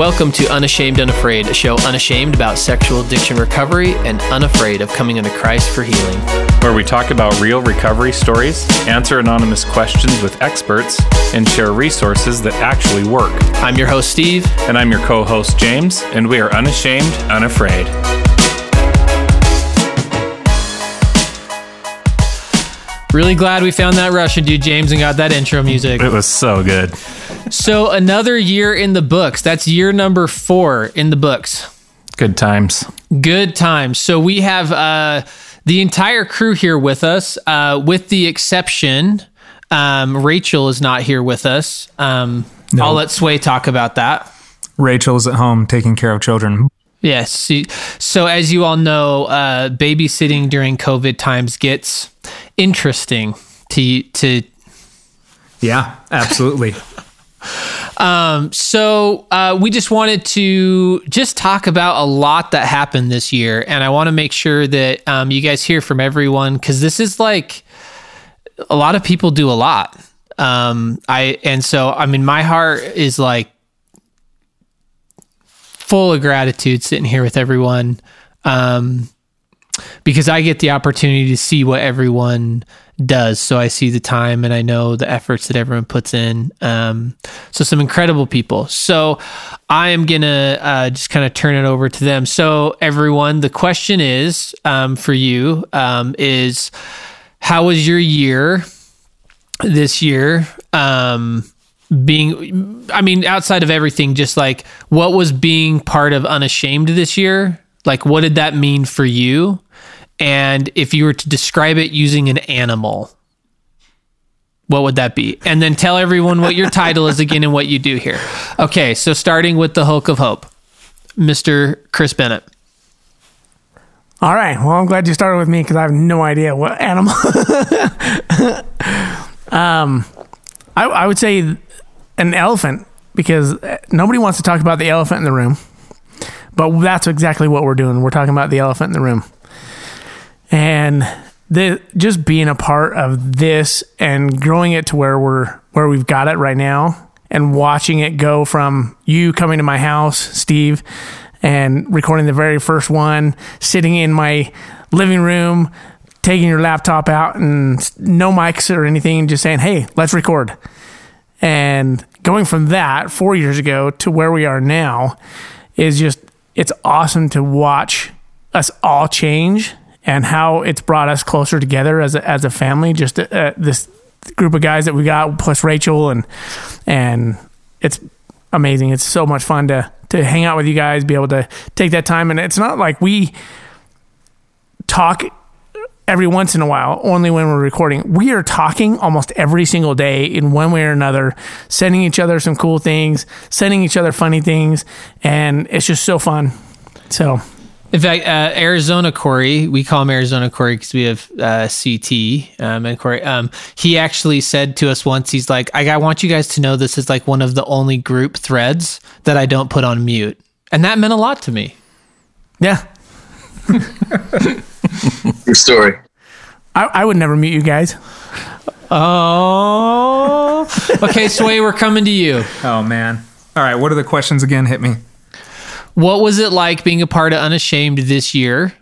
Welcome to Unashamed Unafraid, a show unashamed about sexual addiction recovery and unafraid of coming into Christ for healing. where we talk about real recovery stories, answer anonymous questions with experts, and share resources that actually work. I'm your host, Steve. And I'm your co host, James, and we are unashamed, unafraid. Really glad we found that Russian dude, James, and got that intro music. It was so good. So, another year in the books. That's year number four in the books. Good times. Good times. So, we have uh, the entire crew here with us, uh, with the exception, um, Rachel is not here with us. Um, No. I'll let Sway talk about that. Rachel is at home taking care of children. Yes. So, as you all know, uh, babysitting during COVID times gets interesting to to Yeah, absolutely. Um, so uh, we just wanted to just talk about a lot that happened this year, and I want to make sure that um, you guys hear from everyone because this is like a lot of people do a lot. Um, I and so I mean, my heart is like full of gratitude sitting here with everyone. Um, because I get the opportunity to see what everyone does. So I see the time and I know the efforts that everyone puts in. Um, so some incredible people. So I am gonna uh, just kind of turn it over to them. So everyone, the question is um, for you um, is how was your year this year? Um, being, I mean, outside of everything, just like what was being part of Unashamed this year? Like, what did that mean for you? And if you were to describe it using an animal, what would that be? And then tell everyone what your title is again and what you do here. Okay, so starting with the Hulk of Hope, Mr. Chris Bennett. All right. Well, I'm glad you started with me because I have no idea what animal. um, I, I would say an elephant because nobody wants to talk about the elephant in the room, but that's exactly what we're doing. We're talking about the elephant in the room, and the just being a part of this and growing it to where we're where we've got it right now, and watching it go from you coming to my house, Steve, and recording the very first one, sitting in my living room, taking your laptop out and no mics or anything, just saying, hey, let's record. And going from that four years ago to where we are now is just, it's awesome to watch us all change and how it's brought us closer together as a, as a family. Just uh, this group of guys that we got, plus Rachel, and and it's amazing. It's so much fun to to hang out with you guys, be able to take that time. And it's not like we talk every once in a while, only when we're recording. We are talking almost every single day in one way or another, sending each other some cool things, sending each other funny things, and it's just so fun. So In fact, uh, Arizona Corey, we call him Arizona Corey because we have uh, CT um, and Corey. Um, he actually said to us once, he's like, I, I want you guys to know this is like one of the only group threads that I don't put on mute. And that meant a lot to me. yeah, True story. I, I would never mute you guys. Oh, okay. Sway, we're coming to you. Oh man. All right, what are the questions again? Hit me. What was it like being a part of Unashamed this year?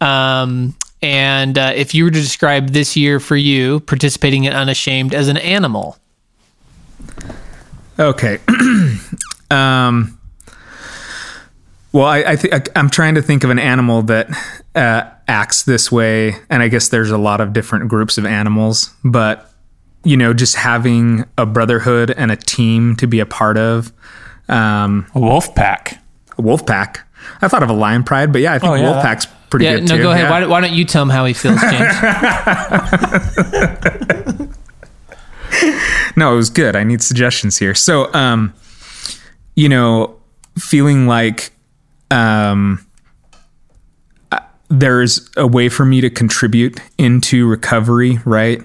Um, and uh, if you were to describe this year for you, participating in Unashamed as an animal, Okay. um well, I, I think I'm trying to think of an animal that uh, acts this way, and I guess there's a lot of different groups of animals. But you know, just having a brotherhood and a team to be a part of, um, A wolf pack. A wolf pack. I thought of a lion pride, but yeah, I think Oh, yeah, wolf pack's pretty yeah. good No, too. go ahead. Yeah. Why, don't- why don't you tell him how he feels, James? no, it was good. I need suggestions here. So, um, you know, feeling like um, uh, there's a way for me to contribute into recovery, right?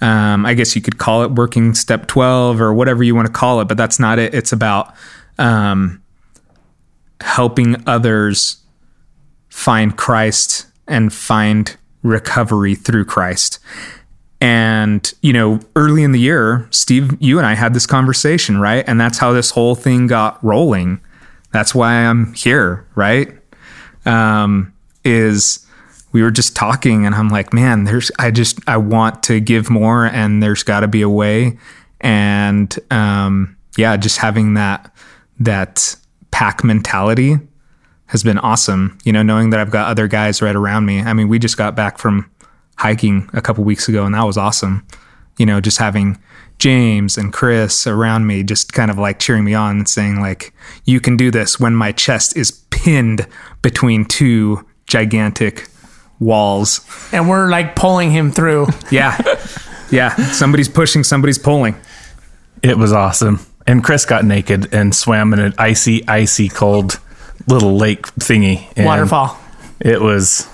Um, I guess you could call it working step 12 or whatever you want to call it, but that's not it. It's about um, helping others find Christ and find recovery through Christ. And, you know, early in the year, Steve, you and I had this conversation, right? And that's how this whole thing got rolling. That's why I'm here, right? Um, is we were just talking and I'm like, man, there's, I just, I want to give more and there's got to be a way. And, um, yeah, just having that, that pack mentality has been awesome. You know, knowing that I've got other guys right around me. I mean, we just got back from hiking a couple weeks ago and that was awesome. You know, just having James and Chris around me, just kind of like cheering me on and saying like, you can do this when my chest is pinned between two gigantic walls. And we're like pulling him through. Yeah. Yeah. Somebody's pushing, somebody's pulling. It was awesome. And Chris got naked and swam in an icy, icy cold little lake thingy. And Waterfall. It was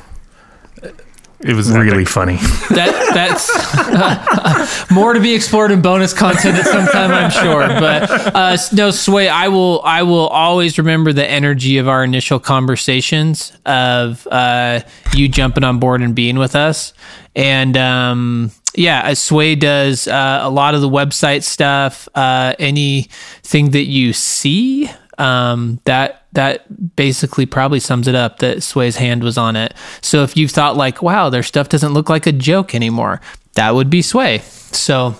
It was really epic. funny. That that's more to be explored in bonus content at some time, I'm sure. But uh, no, Sway, I will I will always remember the energy of our initial conversations of uh, you jumping on board and being with us, and um, yeah, uh, Sway does uh, a lot of the website stuff. Uh, anything that you see, um, that that basically probably sums it up. That Sway's hand was on it. So if you've thought like, wow, their stuff doesn't look like a joke anymore, that would be Sway. So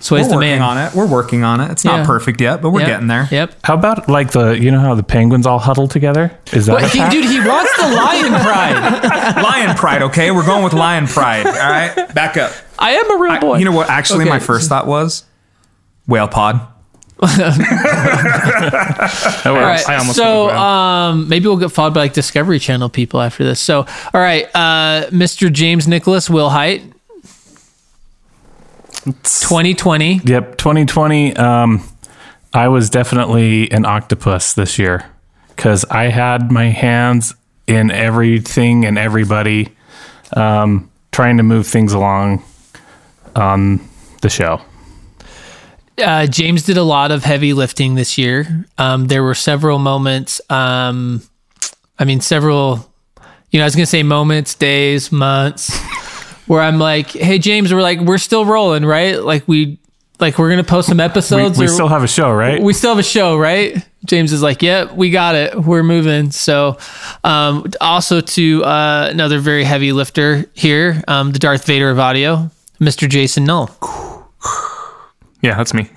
Sway's We're the working man. on it. We're working on it. It's Yeah. not perfect yet, but we're Yep. getting there. Yep. How about like the you know how the penguins all huddle together? Is that But a he, pack? dude, he wants the lion pride. Lion pride, okay? We're going with lion pride. All right, back up. I am a real boy. You know what? Actually, Okay. my first thought was whale pod. That All works. right. I almost so would've, um, maybe we'll get followed by like Discovery Channel people after this. So all right, uh, Mr. James Nicholas Will Height, 2020. Yep, 2020. Um, I was definitely an octopus this year because I had my hands in everything and everybody, um, trying to move things along on the show. Uh, James did a lot of heavy lifting this year. Um, there were several moments. Um, I mean, several. You know, I was gonna say moments, days, months, where I'm like, "Hey, James, we're like, we're still rolling, right? Like we, like we're gonna post some We, episodes. we or- still have a show, right? we still have a show, right? James is like, "Yep, we got it. We're moving." So, um, also to uh, another very heavy lifter here, um, the Darth Vader of audio, Mr. Jason Null. Yeah, that's me.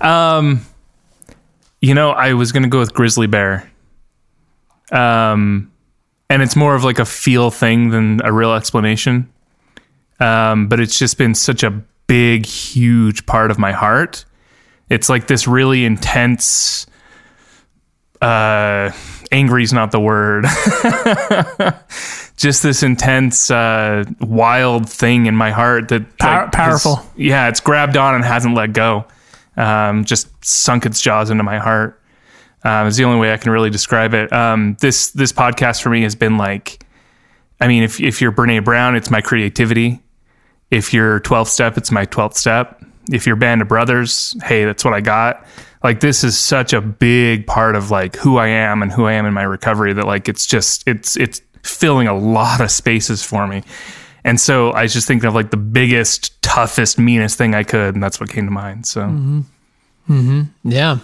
um, you know, I was gonna go with grizzly bear. Um, and it's more of like a feel thing than a real explanation. Um, but it's just been such a big, huge part of my heart. It's like this really intense. Uh, angry is not the word. just this intense, uh, wild thing in my heart that Power- like, has- powerful. yeah, it's grabbed on and hasn't let go. Um, just sunk its jaws into my heart. Um, is the only way I can really describe it. Um, this this podcast for me has been like, I mean, if if you're Brene Brown, it's my creativity. If you're 12 step, it's my 12th step. If you're Band of Brothers, hey, that's what I got. Like this is such a big part of like who I am and who I am in my recovery that like it's just it's it's filling a lot of spaces for me. And so I was just thinking of like the biggest, toughest, meanest thing I could, and that's what came to mind. So Yeah,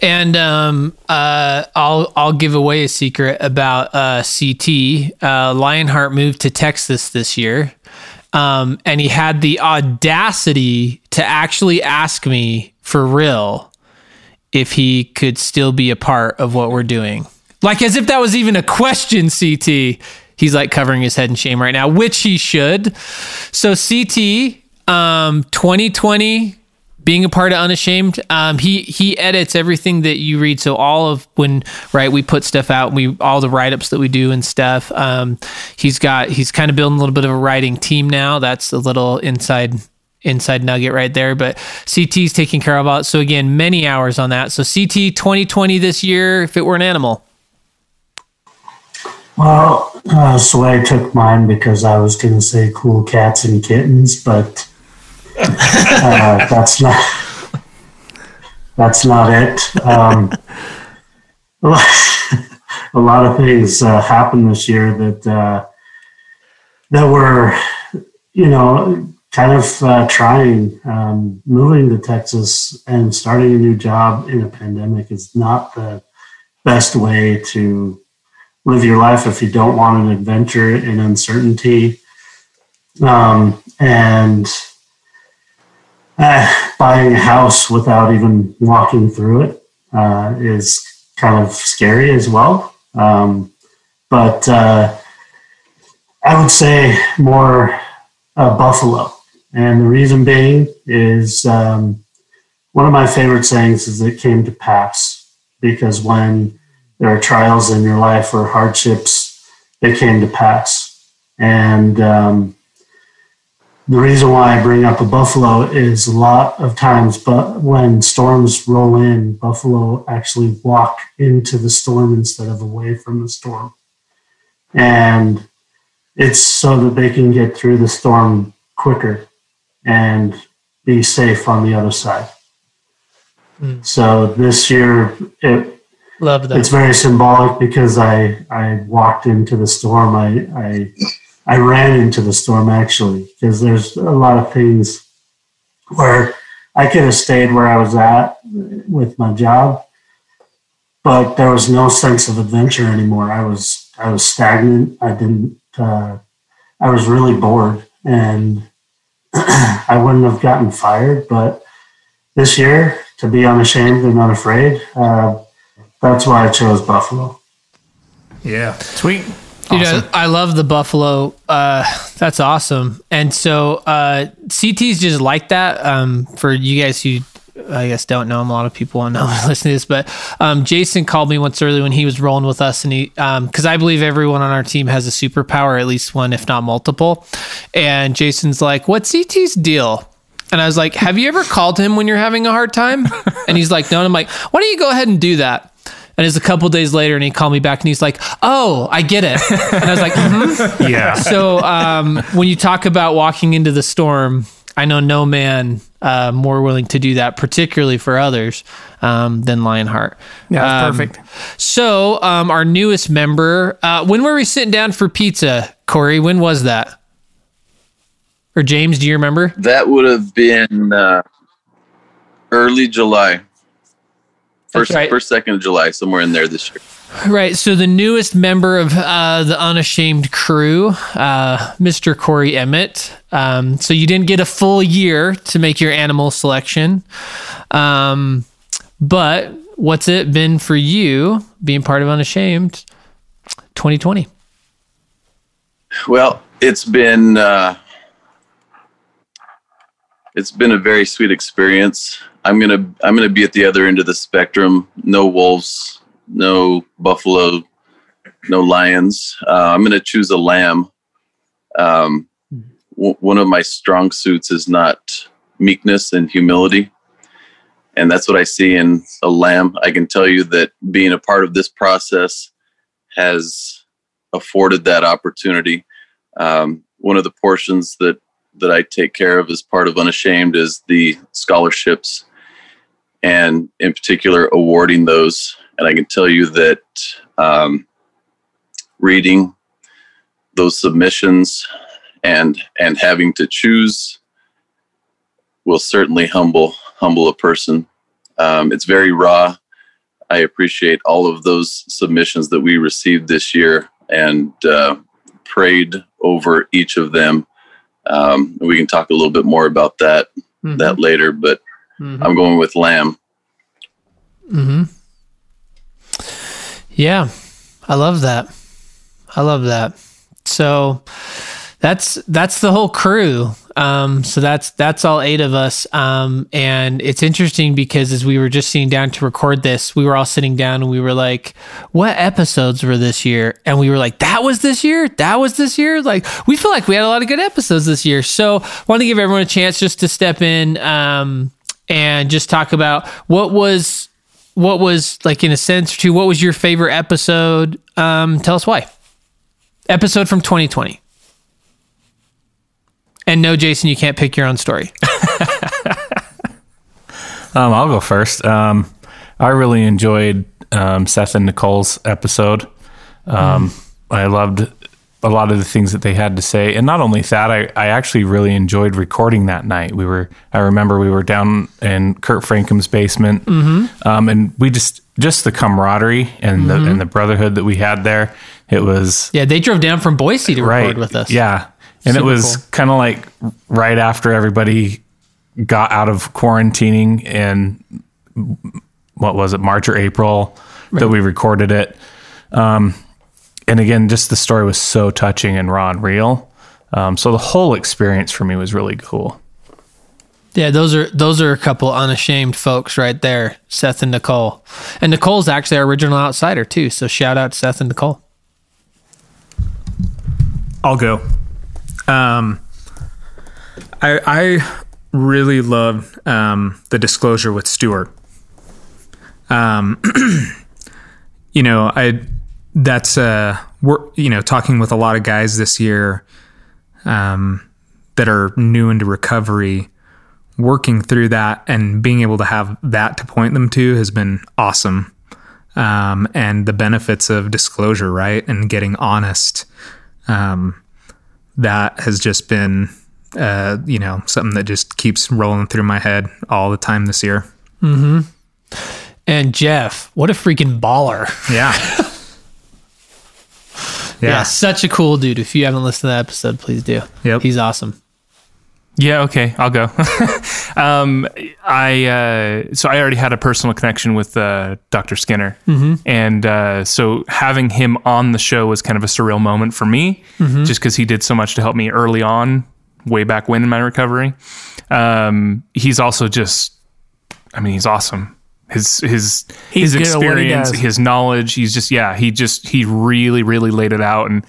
and um, uh, I'll I'll give away a secret about uh, CT. Uh, Lionheart moved to Texas this year, um, and he had the audacity to actually ask me for real if he could still be a part of what we're doing. Like as if that was even a question, CT. He's like covering his head in shame right now, which he should. So CT, um, 2020, being a part of Unashamed, um, he he edits everything that you read. So all of when right we put stuff out, we all the write ups that we do and stuff. Um, he's got he's kind of building a little bit of a writing team now. That's a little inside inside nugget right there. But CT's taking care of it. So again, many hours on that. So CT 2020 this year, if it were an animal. Well, uh, Sway took mine because I was going to say cool cats and kittens, but uh, that's not that's not it. Um, a lot of things uh, happened this year that uh, that were, you know, kind of uh, trying. Um, moving to Texas and starting a new job in a pandemic is not the best way to live your life if you don't want an adventure in uncertainty. Um, and uh, buying a house without even walking through it uh, is kind of scary as well. Um, but uh, I would say more Buffalo. And the reason being is um, one of my favorite sayings is it came to pass because when there are trials in your life or hardships, it came to pass. And um, the reason why I bring up a buffalo is a lot of times, but when storms roll in, buffalo actually walk into the storm instead of away from the storm. And it's so that they can get through the storm quicker and be safe on the other side. Mm. So this year, it, Love that. it's very symbolic because I, I walked into the storm. I, I, I ran into the storm actually because there's a lot of things where I could have stayed where I was at with my job, but there was no sense of adventure anymore. I was I was stagnant. I didn't. Uh, I was really bored, and I wouldn't have gotten fired. But this year, to be unashamed and unafraid, uh, that's why I chose Buffalo. Yeah. Sweet. Dude, Awesome. I, I love the Buffalo. Uh, that's awesome. And so uh, CT's just like that. Um, for you guys who I guess don't know him, a lot of people won't know listen to this, but um, Jason called me once early when he was rolling with us, and he because I believe everyone on our team has a superpower, at least one, if not multiple. And Jason's like, "What's CT's deal?" And I was like, "Have you ever called him when you're having a hard time?" And he's like, "No." And I'm like, "Why don't you go ahead and do that?" And it's a couple days later, and he called me back, and he's like, "Oh, I get it." And I was like, "Mhm." Yeah. so um, when you talk about walking into the storm, I know no man uh, more willing to do that, particularly for others, um, than Lionheart. Yeah, that's Um, perfect. So um, our newest member, uh, when were we sitting down for pizza, Corey? When was that? Or James, do you remember? That would have been uh, early July. First, right. first, second of July, somewhere in there this year. Right. So the newest member of uh, the Unashamed crew, uh, Mr. Corey Emmett. Um, so you didn't get a full year to make your animal selection. Um, but what's it been for you being part of Unashamed 2020? Well, it's been uh, it's been a very sweet experience. I'm gonna I'm gonna be at the other end of the spectrum. No wolves, no buffalo, no lions. Uh, I'm gonna choose a lamb. Um, w- one of my strong suits is not meekness and humility, and that's what I see in a lamb. I can tell you that being a part of this process has afforded that opportunity. Um, one of the portions that that I take care of as part of Unashamed is the scholarships, and in particular awarding those. And I can tell you that um, reading those submissions and and having to choose will certainly humble humble a person. Um, it's very raw. I appreciate all of those submissions that we received this year and uh, prayed over each of them. Um, we can talk a little bit more about that that later, but Mhm. I'm going with lamb. Mm-hmm. Yeah, I love that. I love that. So that's that's the whole crew. Um, so that's that's all eight of us. Um, and it's interesting because as we were just sitting down to record this, we were all sitting down and we were like, "What episodes were this year?" And we were like, "That was this year. That was this year." Like we feel like we had a lot of good episodes this year. So I want to give everyone a chance just to step in um, and just talk about what was what was like in a sense or two what was your favorite episode? Um tell us why. Episode from 2020 and no jason you can't pick your own story. Um, I'll go first. Um, I really enjoyed um, Seth and Nicole's episode. Um, I loved a lot of the things that they had to say. And not only that, I, I actually really enjoyed recording that night. We were, I remember we were down in Kurt Frankham's basement, um, and we just, just the camaraderie and the and the brotherhood that we had there. It was Yeah, they drove down from Boise to record with us. yeah. And Super it was cool. kind of like right after everybody got out of quarantining in what was it, March or April that we recorded it. Um, and again, just the story was so touching and raw and real. Um, so the whole experience for me was really cool. Yeah, those are those are a couple unashamed folks right there, Seth and Nicole. And Nicole's actually our original outsider too. So shout out to Seth and Nicole. I'll go. Um, I I really loved um, the disclosure with Stuart. Um, you know, I that's uh, we're you know talking with a lot of guys this year, um, that are new into recovery, working through that and being able to have that to point them to has been awesome. Um, and the benefits of disclosure, right, and getting honest um, that has just been uh, you know something that just keeps rolling through my head all the time this year Mm-hmm. And Jeff, what a freaking baller. yeah Yeah. yeah, such a cool dude. If you haven't listened to that episode, please do. Yep. He's awesome. Yeah, okay, I'll go. um, I uh, so I already had a personal connection with uh, Dr. Skinner, and uh, so having him on the show was kind of a surreal moment for me, just because he did so much to help me early on, way back when in my recovery. Um, he's also just, I mean, he's awesome. His his He's his good at what he experience, his knowledge. He's just yeah. He just he really really laid it out and.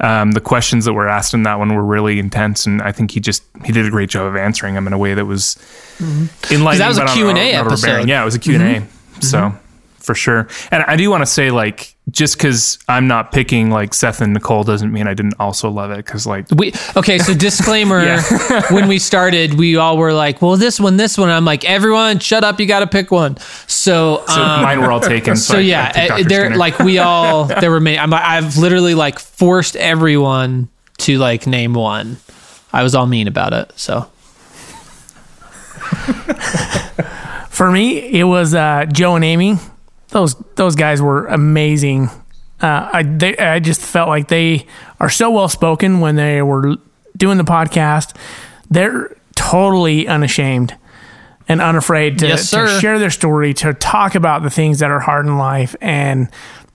Um, the questions that were asked in that one were really intense, and I think he just he did a great job of answering them in a way that was mm-hmm. enlightening. that was a Q&A episode. Yeah, it was a Q and A. Mm-hmm. So mm-hmm. For sure, and I do want to say like just because I'm not picking like Seth and Nicole doesn't mean I didn't also love it because like We okay, so disclaimer when we started, we all were like, Well, this one, this one. I'm like, everyone, shut up, you gotta pick one. So, so um, mine were all taken. So, so I- I yeah, picked uh, they're Skinner. like we all there were many. I'm like, I've literally like forced everyone to like name one. I was all mean about it. So For me, it was uh, Joe and Amy. Those those guys were amazing. Uh, I they, I just felt like they are so well spoken when they were doing the podcast. They're totally unashamed and unafraid to, Yes, to share their story, to talk about the things that are hard in life, and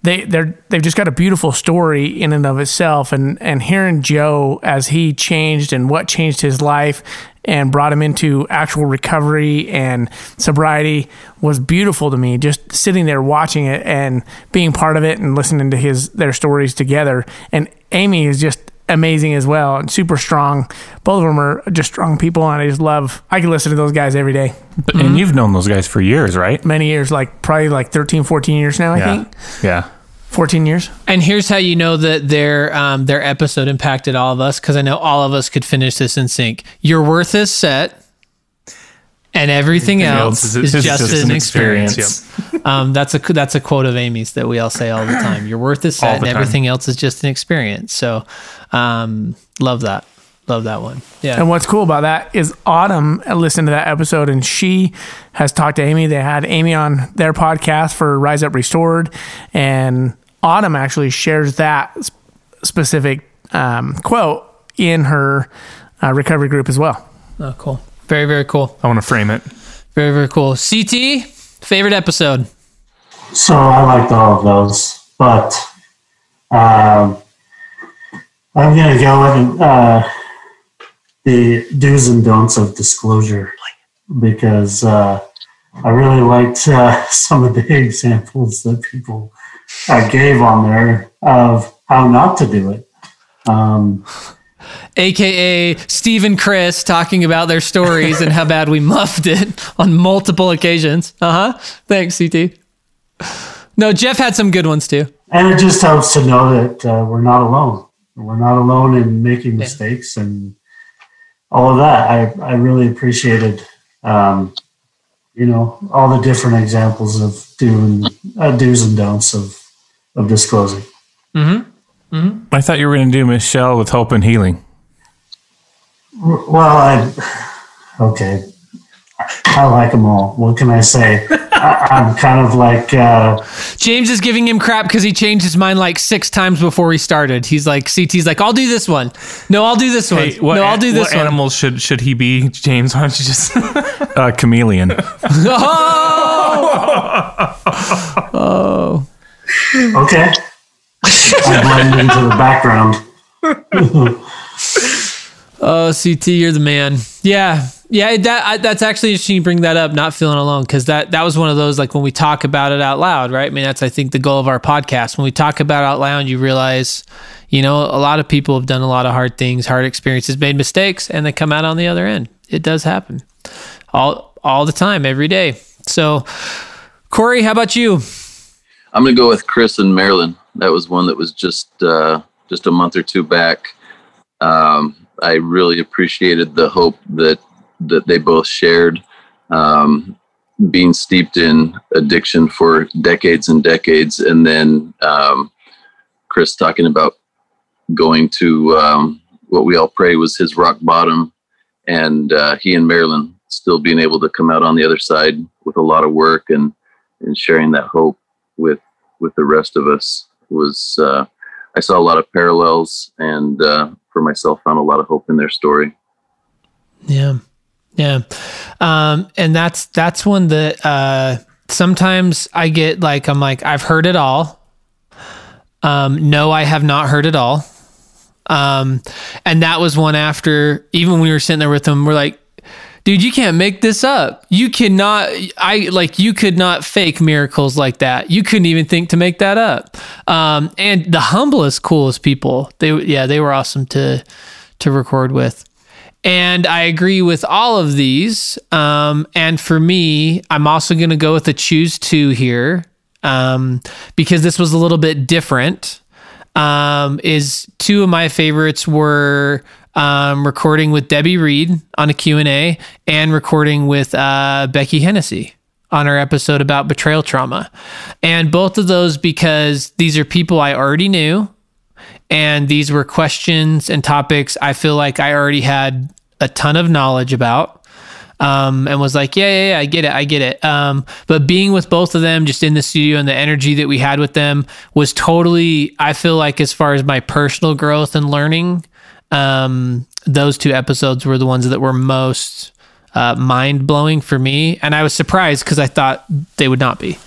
they they're they've just got a beautiful story in and of itself. And and hearing Joe as he changed and what changed his life and brought him into actual recovery and sobriety was beautiful to me. Just sitting there watching it and being part of it and listening to his their stories together. And Amy is just amazing as well and super strong. Both of them are just strong people, and I just love. I can listen to those guys every day. But, And mm-hmm. you've known those guys for years, right? Many years, like probably like 13, 14 years now. I Yeah. think Yeah. 14 years. And here's how you know that their um, their episode impacted all of us because I know all of us could finish this in sync. Your worth is set, and everything else is, just, an experience. Um, that's a that's a quote of Amy's that we all say all the time. Your worth is set, and time. everything else is just an experience. So, um, love that, love that one. Yeah, And what's cool about that is Autumn listened to that episode and she has talked to Amy. They had Amy on their podcast for Rise Up Restored. And Autumn actually shares that specific um, quote in her uh, recovery group as well. oh, cool, very very cool, I want to frame it. very very cool. CT favorite episode. So I liked all of those, but um, I'm going to go with uh, the do's and don'ts of disclosure because uh, I really liked uh, some of the examples that people uh, gave on there of how not to do it. Um, aka Steve and Chris talking about their stories and how bad we muffed it on multiple occasions. Uh huh. Thanks, CT. No, Jeff had some good ones too. and it just helps to know that uh, we're not alone. We're not alone in making mistakes and all of that. I, I really appreciated, um, you know, all the different examples of doing uh, do's and don'ts of of disclosing. Mm-hmm. I thought you were going to do Michelle with Hope and Healing. Well, I okay. I like them all. What can I say? I, I'm kind of like uh, James is giving him crap because he changed his mind like six times before he started. He's like, CT's like, I'll do this one. No, I'll do this one. Hey, what, no, I'll do this what one. animals should should he be, James? Why don't you just? Uh, chameleon. Oh, okay. I blend into the background. oh, CT, you're the man. Yeah, yeah. That I, that's actually interesting. You bring that up. Not feeling alone because that that was one of those like when we talk about it out loud, right? I mean, that's I think the goal of our podcast. When we talk about out loud, you realize, you know, a lot of people have done a lot of hard things, hard experiences, made mistakes, and they come out on the other end. It does happen, all all the time, every day. So, Corey, how about you? I'm gonna go with Chris and Marilyn. That was one that was just uh, just a month or two back. Um, I really appreciated the hope that that they both shared. Um, being steeped in addiction for decades and decades, and then um, Chris talking about going to um, what we all pray was his rock bottom, and uh, he and Marilyn still being able to come out on the other side with a lot of work and and sharing that hope with with the rest of us was uh, I saw a lot of parallels and uh, for myself found a lot of hope in their story. Yeah. Yeah. Um, and that's that's one that uh sometimes I get like I'm like, I've heard it all. Um, no, I have not heard it all. Um, and that was one after even when we were sitting there with them, we're like, dude, you can't make this up. You cannot I like you could not fake miracles like that. You couldn't even think to make that up. Um, and the humblest, coolest people. They yeah, they were awesome to to record with. And I agree with all of these. Um, and for me, I'm also going to go with the choose two here um, because this was a little bit different. Um, is two of my favorites were um, recording with Debbie Reed on a Q&A and recording with uh, Becky Hennessy on our episode about betrayal trauma. And both of those because these are people I already knew and these were questions and topics I feel like I already had a ton of knowledge about. Um, and was like, yeah, yeah, yeah, I get it, I get it. Um, but being with both of them, just in the studio, and the energy that we had with them was totally. I feel like, as far as my personal growth and learning, um, those two episodes were the ones that were most uh, mind blowing for me, and I was surprised because I thought they would not be.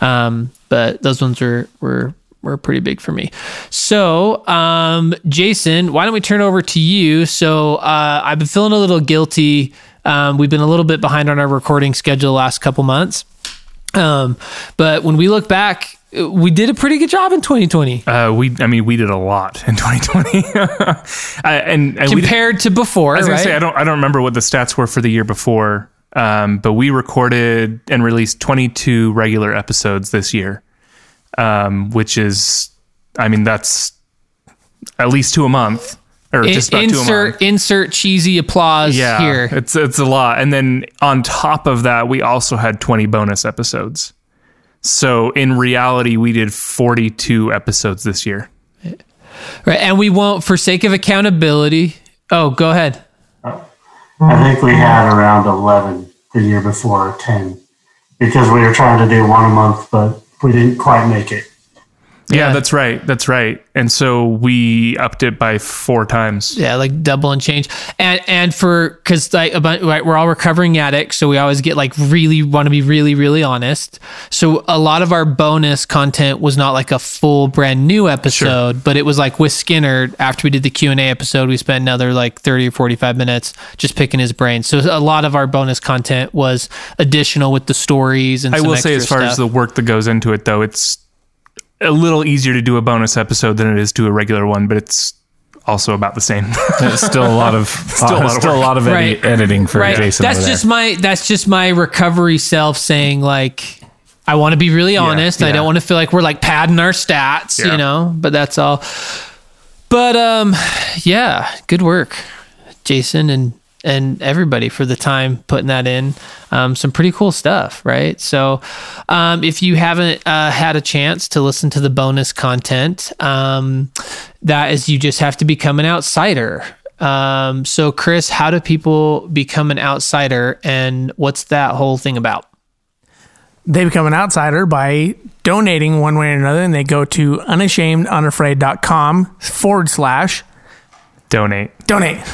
Um, but those ones were were were pretty big for me. So, um, Jason, why don't we turn over to you? So, uh, I've been feeling a little guilty. Um, we've been a little bit behind on our recording schedule the last couple months. Um, but when we look back, we did a pretty good job in 2020 Uh, we, I mean, we did a lot in 2020, I, and, and we did- compared to before, I was right? gonna say I don't I don't remember what the stats were for the year before, um, but we recorded and released 22 regular episodes this year, um, which is, I mean, that's at least two a month, or In- just about two a month. insert insert cheesy applause Yeah, here. it's it's a lot, and then on top of that, we also had 20 bonus episodes. So in reality, we did 42 episodes this year. Right, and we won't, for sake of accountability. Oh, go ahead. I think we had around 11 the year before, 10, because we were trying to do one a month, but we didn't quite make it. Yeah, Yeah. that's right. That's right. And so we upped it by four times. Yeah, like double and change. And and for because like a bunch, right, we're all recovering addicts, so we always get like really want to be really really honest. So a lot of our bonus content was not like a full brand new episode, but it was like with Skinner. After we did the Q and A episode, we spent another like thirty or forty five minutes just picking his brain. So a lot of our bonus content was additional with the stories and. I will say, as far as the work that goes into it, though, it's a little easier to do a bonus episode than it is to a regular one, but it's also about the same. It's still a lot of still, a lot of a lot of edi- Right. editing for right. Jason. That's over just there. my that's just my recovery self saying like I want to be really honest. I yeah. don't want to feel like we're like padding our stats, Yeah. you know. But that's all. But um, yeah, good work, Jason and and everybody for the time putting that in. Um, some pretty cool stuff, right? So, um, if you haven't uh, had a chance to listen to the bonus content, um, that is you just have to become an outsider. Um, so, Chris, how do people become an outsider, and what's that whole thing about? They become an outsider by donating one way or another, and they go to unashamedunafraid.com forward slash Donate. donate.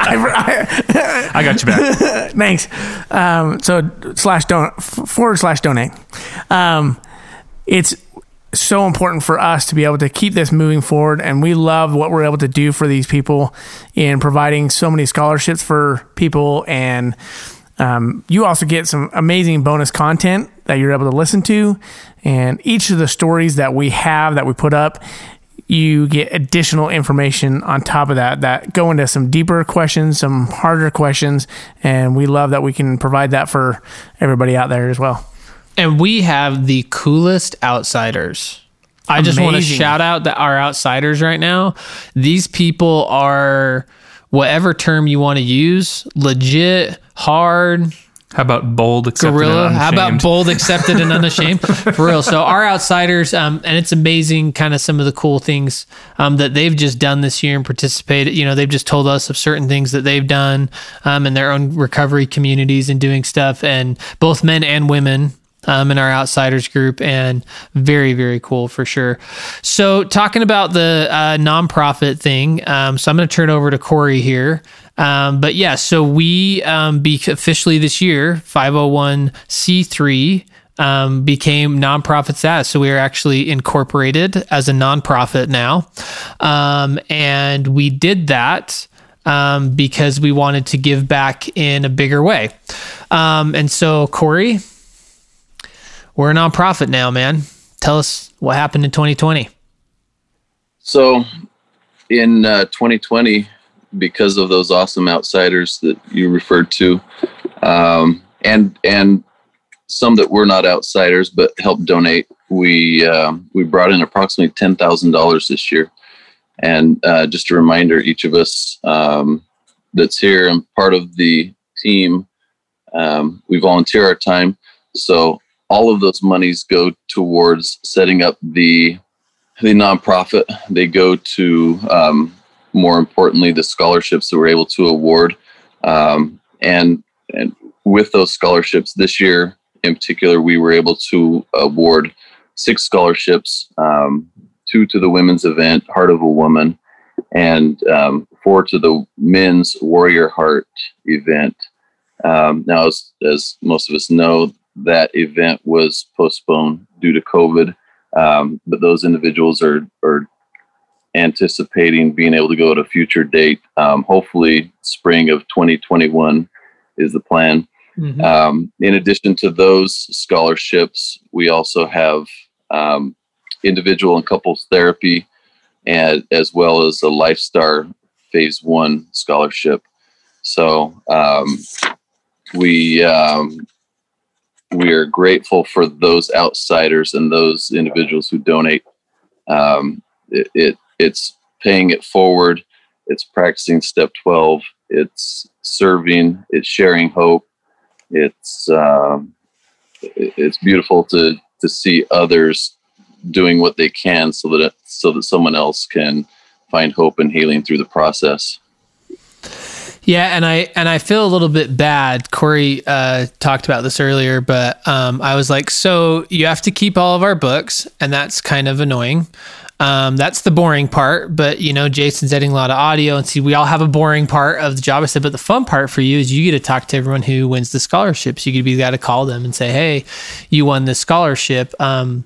I, I got you back. Thanks. Um, so slash don forward slash donate. Um, it's so important for us to be able to keep this moving forward, and we love what we're able to do for these people in providing so many scholarships for people and. Um, you also get some amazing bonus content that you're able to listen to. And each of the stories that we have that we put up, you get additional information on top of that that go into some deeper questions, some harder questions. And we love that we can provide that for everybody out there as well. And we have the coolest outsiders. I just want to shout out that our outsiders right now. These people are whatever term you want to use, legit, hard, How about bold, accepted, gorilla. and How about unashamed? bold, accepted, and unashamed? For real. So our outsiders, um, and it's amazing, kind of some of the cool things um, that they've just done this year and participated. You know, they've just told us of certain things that they've done um, in their own recovery communities and doing stuff, and both men and women. Um, in our outsiders group, and very, very cool for sure. So, talking about the uh, nonprofit thing, um, so I'm going to turn over to Corey here. Um, but yeah, so we um, be officially this year 501c3 um, became nonprofit status. So we are actually incorporated as a nonprofit now, um, and we did that. Um, because we wanted to give back in a bigger way. Um, and so, Corey, we're a nonprofit now, man. Tell us what happened in 2020. So, in uh, 2020, because of those awesome outsiders that you referred to, um, and and some that were not outsiders but helped donate, we um we brought in approximately ten thousand dollars this year. And uh, just a reminder, each of us um, that's here and part of the team, um, we volunteer our time. So all of those monies go towards setting up the the nonprofit. They go to, um, more importantly, the scholarships that we're able to award. Um, and, and with those scholarships this year in particular, we were able to award six scholarships, um, two to the women's event, Heart of a Woman, and um, four to the men's Warrior Heart event. Um, now, as, as most of us know, that event was postponed due to COVID um, but those individuals are are anticipating being able to go at a future date. Um, hopefully, spring of 2021 is the plan. Um, in addition to those scholarships, we also have um, individual and couples therapy, and as well as a Lifestar Phase One scholarship. So um, we um, we are grateful for those outsiders and those individuals who donate. Um, it, it it's paying it forward. It's practicing step twelve. It's serving. It's sharing hope. It's um, it's beautiful to to see others doing what they can so that so that someone else can find hope and healing through the process. Yeah, and I and I feel a little bit bad. Corey uh, talked about this earlier, but um, I was like, so you have to keep all of our books, and that's kind of annoying. Um, that's the boring part, but you know, Jason's editing a lot of audio, and see, we all have a boring part of the job. I said, but the fun part for you is you get to talk to everyone who wins the scholarships. You could be the guy to call them and say, hey, you won this scholarship. Um,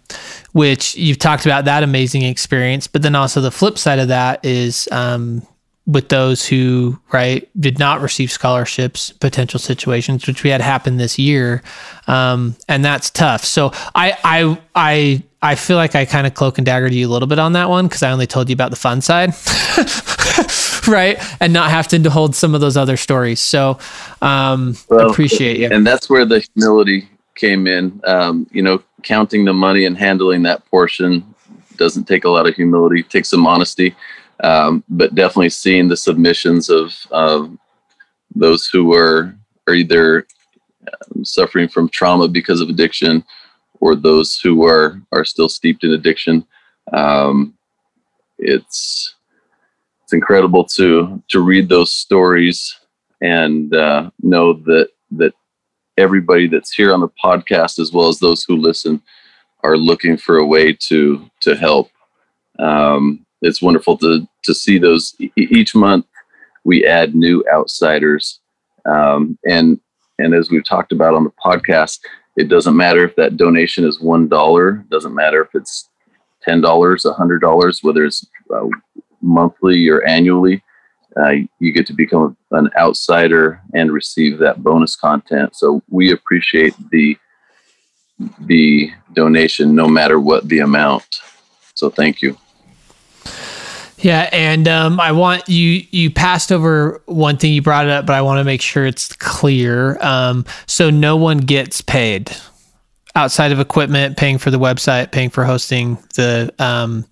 which you've talked about that amazing experience, but then also the flip side of that is um, with those who right did not receive scholarships potential situations which we had happen this year um, and that's tough so i i i i feel like i kind of cloak and daggered you a little bit on that one because i only told you about the fun side right? And not having to hold some of those other stories. So um Well, appreciate you. and that's where the humility came in. Um, you know counting the money and handling that portion doesn't take a lot of humility it takes some honesty. Um, but definitely seeing the submissions of um, those who are are either um, suffering from trauma because of addiction or those who are are still steeped in addiction um, it's it's incredible to to read those stories and uh, know that that everybody that's here on the podcast, as well as those who listen, are looking for a way to to help. Um, it's wonderful to to see those e- each month. We add new outsiders, um, and and as we've talked about on the podcast, it doesn't matter if that donation is one dollar. Doesn't matter if it's ten dollars, a hundred dollars, whether it's uh, monthly or annually. Uh, you get to become an outsider and receive that bonus content. So we appreciate the the donation, no matter what the amount. So thank you. Yeah, and um, I want you you passed over one thing you brought it up, but I want to make sure it's clear. Um, so no one gets paid outside of equipment, paying for the website, paying for hosting the. Um,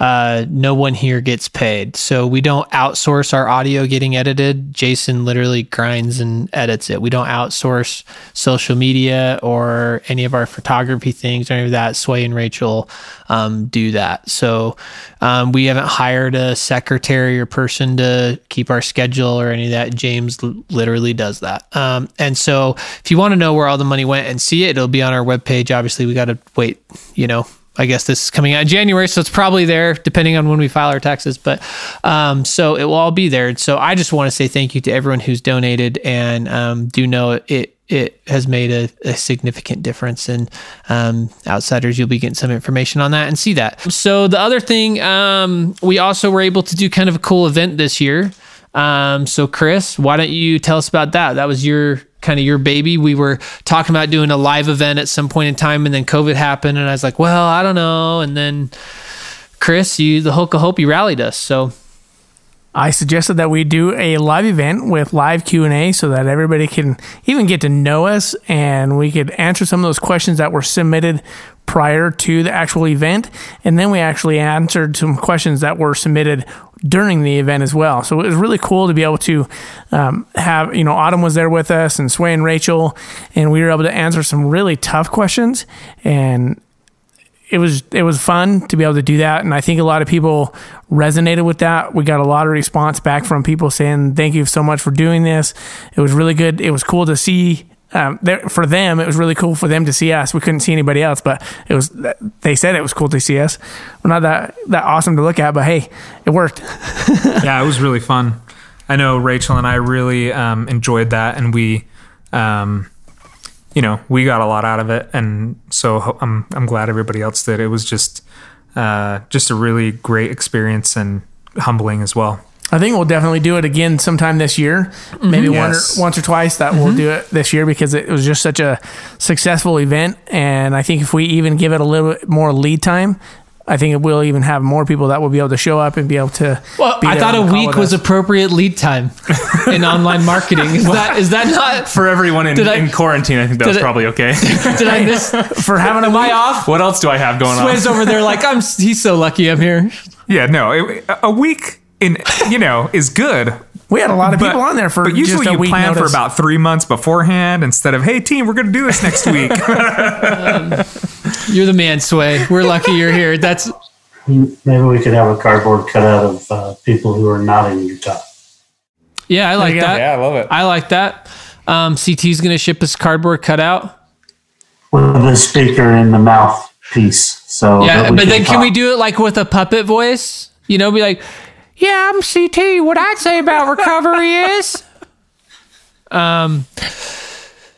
uh, no one here gets paid, so we don't outsource our audio getting edited. Jason literally grinds and edits it. We don't outsource social media or any of our photography things or any of that. Sway and Rachel um, do that. So um, we haven't hired a secretary or person to keep our schedule or any of that. James l- literally does that. Um, and so if you want to know where all the money went and see it, it'll be on our webpage. Obviously, we got to wait, you know, I guess this is coming out in January, so it's probably there depending on when we file our taxes. But um, so it will all be there. So I just want to say thank you to everyone who's donated, and um, do know it it has made a, a significant difference. And um, outsiders, you'll be getting some information on that and see that. So the other thing, um, we also were able to do kind of a cool event this year. Um, so Chris, why don't you tell us about that? That was your kind of your baby. We were talking about doing a live event at some point in time, and then COVID happened, and I was like, well, I don't know. And then Chris, you the Hulk of Hope, you rallied us. So I suggested that we do a live event with live Q and A, so that everybody can even get to know us, and we could answer some of those questions that were submitted prior to the actual event, and then we actually answered some questions that were submitted during the event as well. So it was really cool to be able to um, have you know Autumn was there with us, and Sway and Rachel, and we were able to answer some really tough questions and it was it was fun to be able to do that and i think a lot of people resonated with that. We got a lot of response back from people saying thank you so much for doing this. It was really good. It was cool to see um, there, for them it was really cool for them to see us. We couldn't see anybody else but it was they said it was cool to see us. We're not that that awesome to look at but hey it worked. Yeah, it was really fun. I know Rachel and I really um, enjoyed that, and we, um, you know, we got a lot out of it, and so I'm I'm glad everybody else did. It was just uh, just a really great experience and humbling as well. I think we'll definitely do it again sometime this year. Maybe one Yes. or, once or twice that we'll do it this year because it was just such a successful event. And I think if we even give it a little bit more lead time, I think it will even have more people that will be able to show up and be able to. Well, be I thought a week was appropriate lead time in online marketing. Is that is that not? For everyone in, I- in quarantine, I think that was I- probably okay. Did I miss? for having a Am I week. off? what else do I have going on? Sway's over there like I'm. He's so lucky I'm here. Yeah, no, it, a week in you know is good. We had a lot of people on there for but usually just a you week plan for about three months beforehand instead of hey team we're going to do this next week You're the man, Sway. We're lucky you're here. That's Maybe we could have a cardboard cutout of uh, people who are not in Utah. yeah. I like that. Yeah. I love it. I like that. Um, CT's gonna ship us cardboard cutout. with the speaker in the mouthpiece. So Yeah, that we but then can we do it like with a puppet voice? You know, be like, "Yeah, I'm CT. What I'd say about recovery is." Um.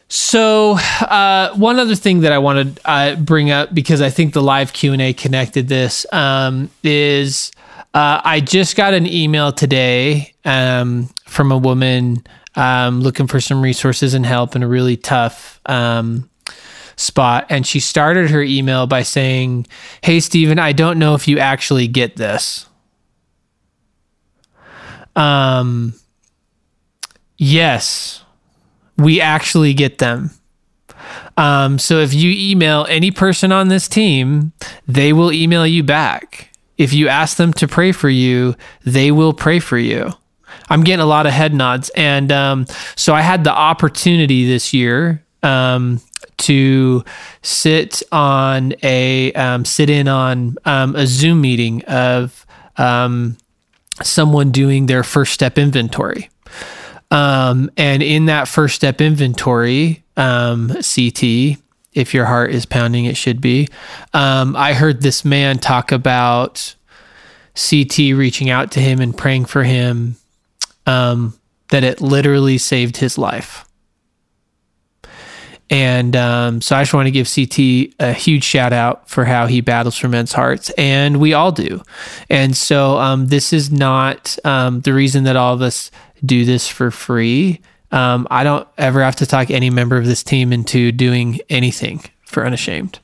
So, uh, one other thing that I want to uh, bring up because I think the live Q and A connected this um, is uh, I just got an email today um, from a woman um, looking for some resources and help in a really tough um, spot. And she started her email by saying, Hey, Steven, I don't know if you actually get this. Um, yes, we actually get them. Um, so if you email any person on this team, they will email you back. If you ask them to pray for you, they will pray for you. I'm getting a lot of head nods. And um, so I had the opportunity this year um, to sit on a um, sit in on um, a Zoom meeting of um, someone doing their first step inventory. Um, and in that first step inventory, um, CT, if your heart is pounding, it should be. Um, I heard this man talk about CT reaching out to him and praying for him, um, that it literally saved his life. And um, so I just want to give CT a huge shout out for how he battles for men's hearts, and we all do. And so um, this is not um, the reason that all of us do this for free. Um, I don't ever have to talk any member of this team into doing anything for Unashamed.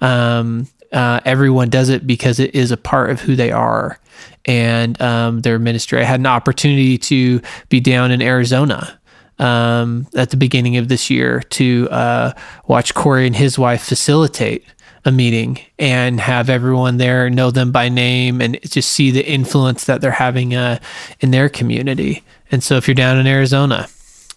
Um, uh, everyone does it because it is a part of who they are and um, their ministry. I had an opportunity to be down in Arizona um, at the beginning of this year to uh, watch Corey and his wife facilitate a meeting and have everyone there know them by name and just see the influence that they're having uh, in their community. And so if you're down in Arizona,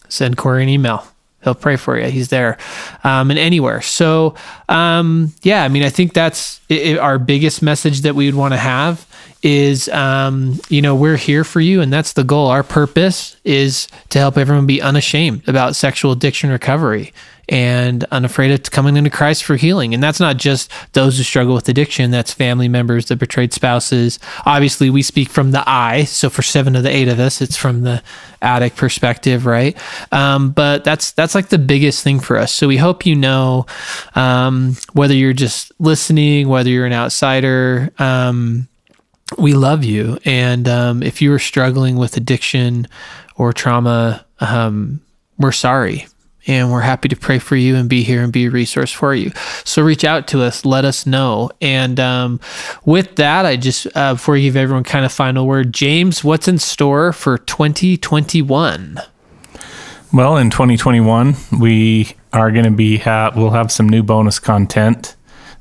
send Corey an email. He'll pray for you. He's there, um, and anywhere. So, um, yeah, I mean, I think that's it, it- our biggest message that we would want to have is, um, you know, we're here for you, and that's the goal. Our purpose is to help everyone be unashamed about sexual addiction recovery and unafraid of coming into Christ for healing. And that's not just those who struggle with addiction, that's family members, the betrayed spouses. Obviously, we speak from the I. So for seven of the eight of us, it's from the addict perspective, right? Um, but that's that's like the biggest thing for us. So we hope you know um, whether you're just listening, whether you're an outsider. Um, we love you. And um, if you are struggling with addiction or trauma, um, we're sorry. And we're happy to pray for you and be here and be a resource for you. So reach out to us, let us know. And um, with that, I just, uh, before you give everyone kind of final word, James, what's in store for 2021? Well, in 2021, we are going to be ha- we'll have some new bonus content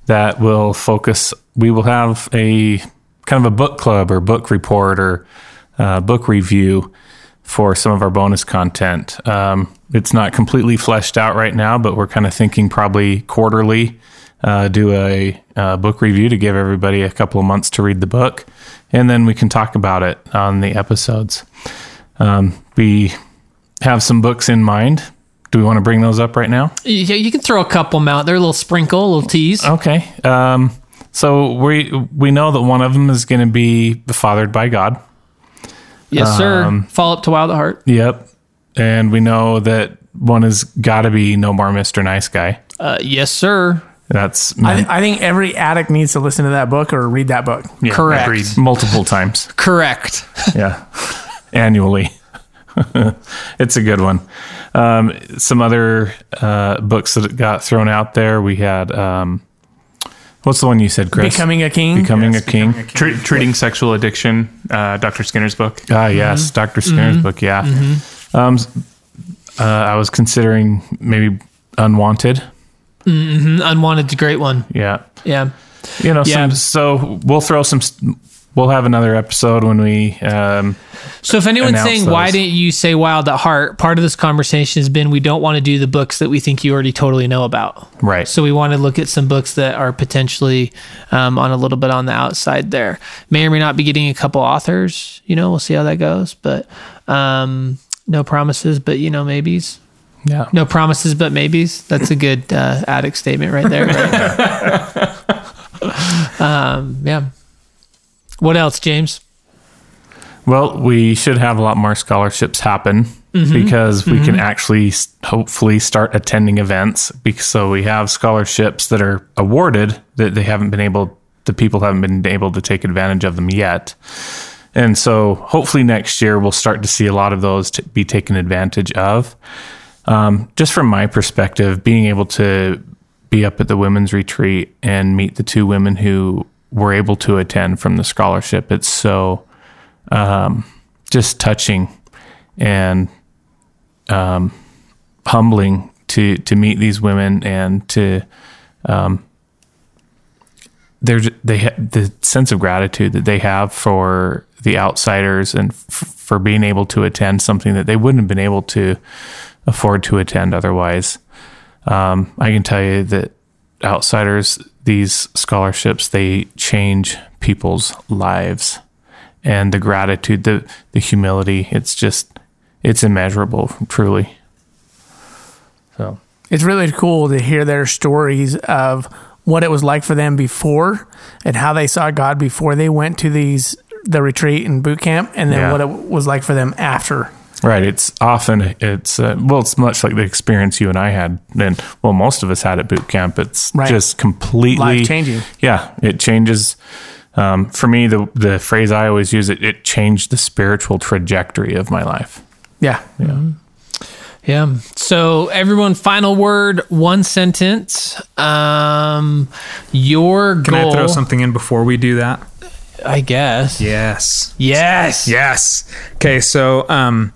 that will focus. We will have a kind of a book club or book report or uh, book review for some of our bonus content. Um, it's not completely fleshed out right now, but we're kind of thinking probably quarterly uh, do a, uh book review to give everybody a couple of months to read the book, and then we can talk about it on the episodes. Um, we have some books in mind. Do we want to bring those up right now? Yeah, you can throw a couple them out there, a little sprinkle, a little tease. Okay. Um, so we we know that one of them is going to be fathered by God. Yes, sir. Um, Fall up to Wild at Heart. Yep. And we know that one has got to be No More Mr. Nice Guy. Uh, yes, sir. That's I, th- I think every addict needs to listen to that book or read that book. Yeah, Correct. Agreed. multiple times. Correct. Yeah. Annually. it's a good one. Um, some other uh, books that got thrown out there. We had, um, what's the one you said, Chris? Becoming a king. Becoming a King. Tre- treating sexual addiction, uh, Dr. Skinner's book. Ah, yes, Dr. Skinner's book. Yeah. Um, uh, I was considering maybe Unwanted. Unwanted's a great one. Yeah. Yeah. You know, Yeah. some, so we'll throw some. We'll have another episode when we. Um, So if anyone's saying why didn't you say Wild at Heart, part of this conversation has been we don't want to do the books that we think you already totally know about. right. So we want to look at some books that are potentially um, on a little bit on the outside there. May or may not be getting a couple authors. You know, we'll see how that goes. But um, no promises, but you know, maybes. yeah. No promises, but maybes. That's a good uh, addict statement right there. Right? um, yeah. What else, James? Well, we should have a lot more scholarships happen because we can actually hopefully start attending events. Because so we have scholarships that are awarded that they haven't been able, the people haven't been able to take advantage of them yet. And so hopefully next year we'll start to see a lot of those be taken advantage of. Um, just from my perspective, being able to be up at the women's retreat and meet the two women who were able to attend from the scholarship, it's so um, just touching and um, humbling to to meet these women and to um, there's they ha- the sense of gratitude that they have for the outsiders and f- for being able to attend something that they wouldn't have been able to afford to attend otherwise. Um, I can tell you that outsiders, these scholarships, they change people's lives. and the gratitude, the the humility. It's just it's immeasurable, truly. So It's really cool to hear their stories of what it was like for them before and how they saw God before they went to these the retreat and boot camp, and then Yeah. what it was like for them after. Right. It's often it's uh, well, it's much like the experience you and I had, and well, most of us had at boot camp. It's Right. just completely Life-changing. Yeah, it changes. Um, for me, the the phrase I always use it it changed the spiritual trajectory of my life. Yeah. Yeah. Yeah. So everyone, final word, one sentence. Um, your Can goal. I throw something in before we do that? I guess. Yes. Yes. Yes. Okay, so um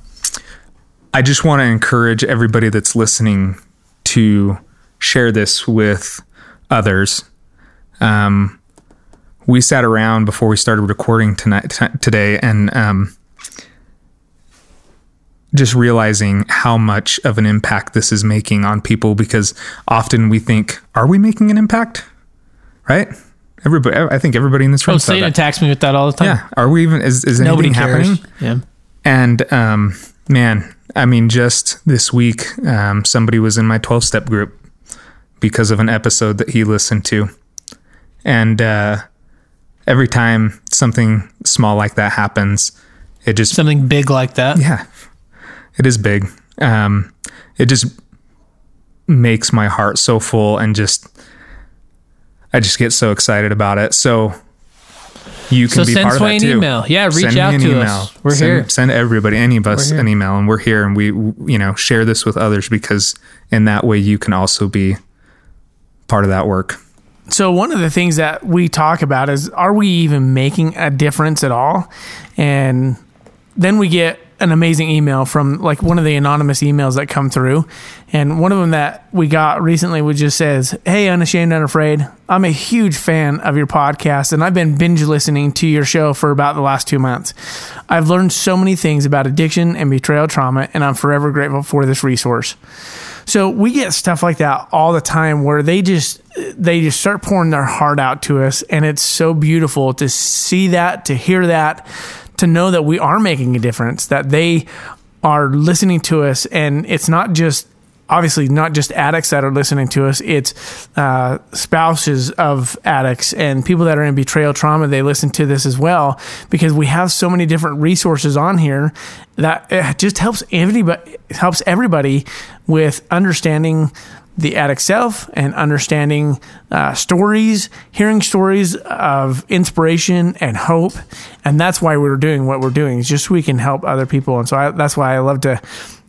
I just want to encourage everybody that's listening to share this with others. Um we sat around before we started recording tonight t- today and um just realizing how much of an impact this is making on people because often we think are we making an impact? Right? Everybody I think everybody in this room Oh, Satan attacks me with that all the time. Yeah. Are we even is, is anything Nobody cares. happening? Yeah. And um, man, I mean, just this week, um, somebody was in my 12 step group because of an episode that he listened to. And uh, every time something small like that happens, it just, Something big like that. yeah, it is big. Um, it just makes my heart so full and just, I just get so excited about it. So you can So be send part of Sway that an too. email. Yeah, reach Send me out an to email. us. We're send, here. Send everybody, any of us, an email, and we're here, and we, you know, share this with others because in that way you can also be part of that work. So one of the things that we talk about is are we even making a difference at all? And then we get an amazing email from like one of the anonymous emails that come through. And one of them that we got recently which just says, Hey, unashamed, unafraid. I'm a huge fan of your podcast and I've been binge listening to your show for about the last two months. I've learned so many things about addiction and betrayal trauma, and I'm forever grateful for this resource. So we get stuff like that all the time where they just they just start pouring their heart out to us and it's so beautiful to see that, to hear that, to know that we are making a difference, that they are listening to us. And it's not just obviously not just addicts that are listening to us. It's uh, spouses of addicts and people that are in betrayal trauma. They listen to this as well because we have so many different resources on here that it just helps everybody helps everybody with understanding the addict self and understanding uh, stories, hearing stories of inspiration and hope, and that's why we're doing what we're doing. Is just so we can help other people, and so I, that's why I love to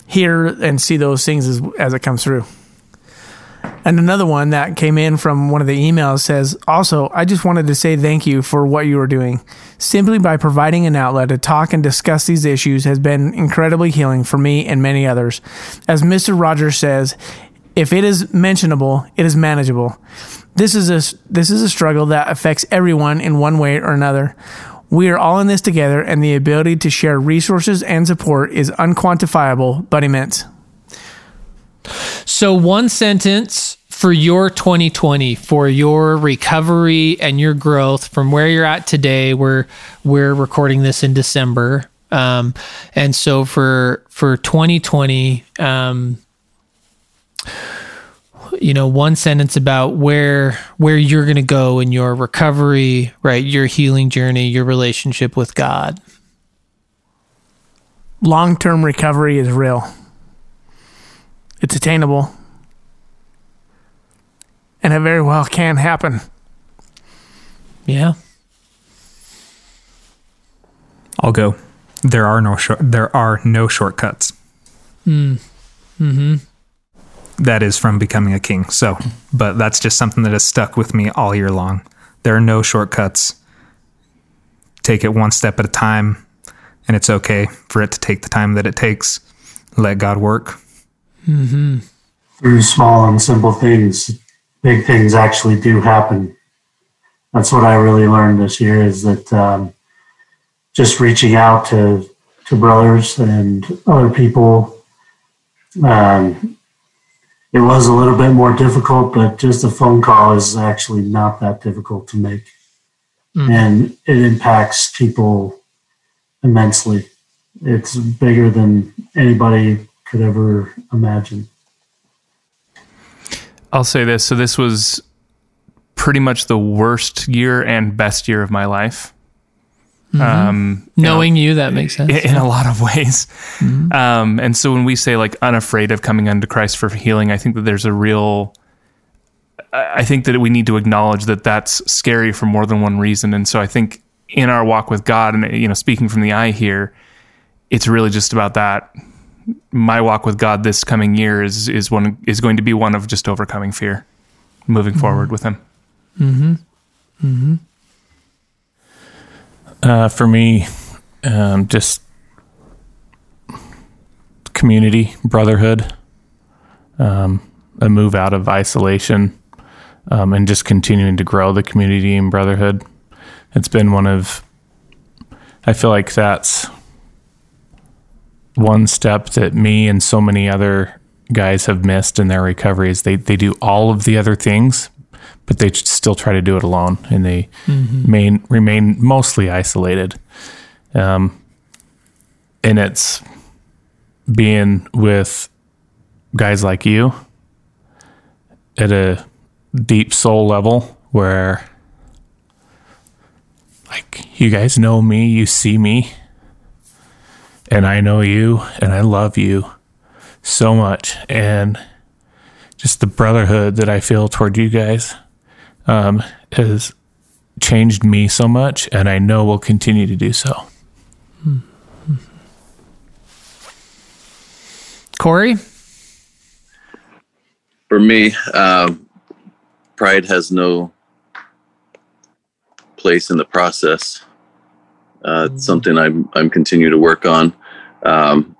hear and see those things as, as it comes through. And another one that came in from one of the emails says, Also, I just wanted to say thank you for what you are doing. Simply by providing an outlet to talk and discuss these issues has been incredibly healing for me and many others. As Mr. Rogers says, if it is mentionable, it is manageable. This is a this is a struggle that affects everyone in one way or another. We are all in this together, and the ability to share resources and support is unquantifiable but immense. So one sentence for your 2020, for your recovery and your growth from where you're at today. We're we're recording this in December, um, and so for for 2020, um, you know, one sentence about where where you're going to go in your recovery, right? Your healing journey, your relationship with God. Long term recovery is real. It's attainable. And it very well can happen. Yeah. I'll go. There are no short, there are no shortcuts. Hmm. Mm-hmm. That is from becoming a king. So, but that's just something that has stuck with me all year long. There are no shortcuts. Take it one step at a time, and it's okay for it to take the time that it takes. Let God work. through small and simple things, big things actually do happen. That's what I really learned this year is that um, just reaching out to to brothers and other people. Um, it was a little bit more difficult, but just a phone call is actually not that difficult to make, hmm. and it impacts people immensely. It's bigger than anybody could ever imagine. I'll say this. So this was pretty much the worst year and best year of my life. Mm-hmm. Um, you know, Knowing you, that makes sense. in, in a lot of ways. Mm-hmm. Um, and so when we say like unafraid of coming unto Christ for healing, I think that there's a real. I I think that we need to acknowledge that that's scary for more than one reason. And so I think in our walk with God, and you know, speaking from the eye here, it's really just about that. My walk with God this coming year is is one is going to be one of just overcoming fear, moving mm-hmm. forward with Him. Uh, for me, um, just community, brotherhood, um, a move out of isolation, um, and just continuing to grow the community and brotherhood. It's been one of, I feel like that's one step that me and so many other guys have missed in their recovery is they, they do all of the other things, but they still try to do it alone and they main, remain mostly isolated. Um, and it's being with guys like you at a deep soul level where like you guys know me, you see me, and I know you and I love you so much and just the brotherhood that I feel toward you guys um, has changed me so much, and I know will continue to do so. Corey? For me, um, pride has no place in the process. Uh, it's something I'm I'm continuing to work on. Um,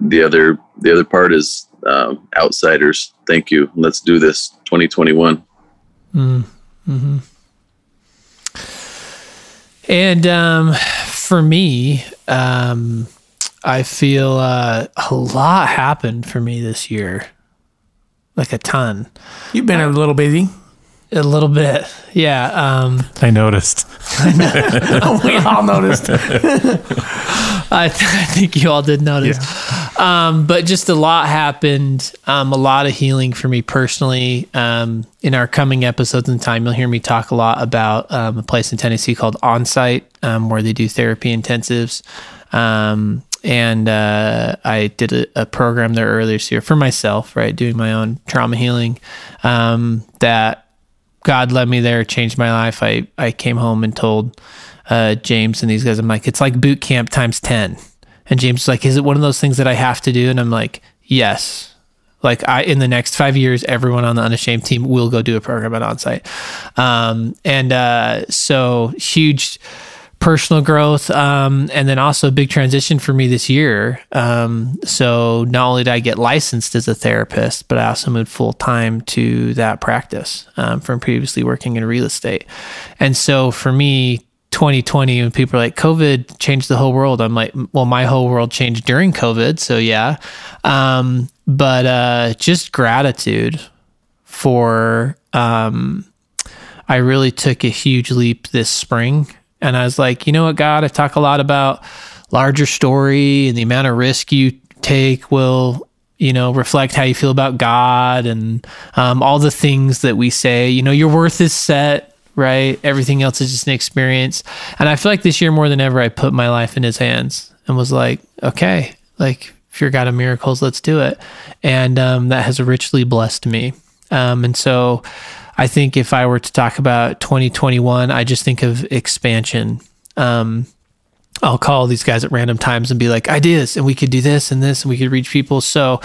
the other the other part is um, outsiders. Thank you. Let's do this. 2021. And um, for me, um, I feel uh, a lot happened for me this year, like a ton, You've been a little busy. A little bit. Yeah. Um, I noticed. we all noticed. I, th- I think you all did notice. Um, but just a lot happened. Um, a lot of healing for me personally. Um, in our coming episodes in time, you'll hear me talk a lot about um, a place in Tennessee called Onsite, um, where they do therapy intensives. Um, and uh, I did a, a program there earlier this year for myself, right, doing my own trauma healing. Um, that God led me there, changed my life. I I came home and told uh, James and these guys, I'm like, it's like boot camp times ten. And James was like, is it one of those things that I have to do? And I'm like, yes. Like I, in the next five years, everyone on the Unashamed team will go do a program at onsite. Um, and uh, so huge personal growth, um, and then also a big transition for me this year. Um, so not only did I get licensed as a therapist, but I also moved full time to that practice um, from previously working in real estate. And so for me, 2020 when people are like covid changed the whole world i'm like well my whole world changed during covid so yeah um, but uh, just gratitude for um, i really took a huge leap this spring and i was like you know what god? I talk a lot about larger story and the amount of risk you take will you know reflect how you feel about god and um, all the things that we say. You know your worth is set right? Everything else is just an experience. And i feel like this year more than ever i put my life in his hands and was like okay like if you're god of miracles let's do it. And um, that has richly blessed me. Um, and so i think if i were to talk about 2021 i just think of expansion. Um, I'll call these guys at random times and be like ideas, and we could do this and this, and we could reach people. So,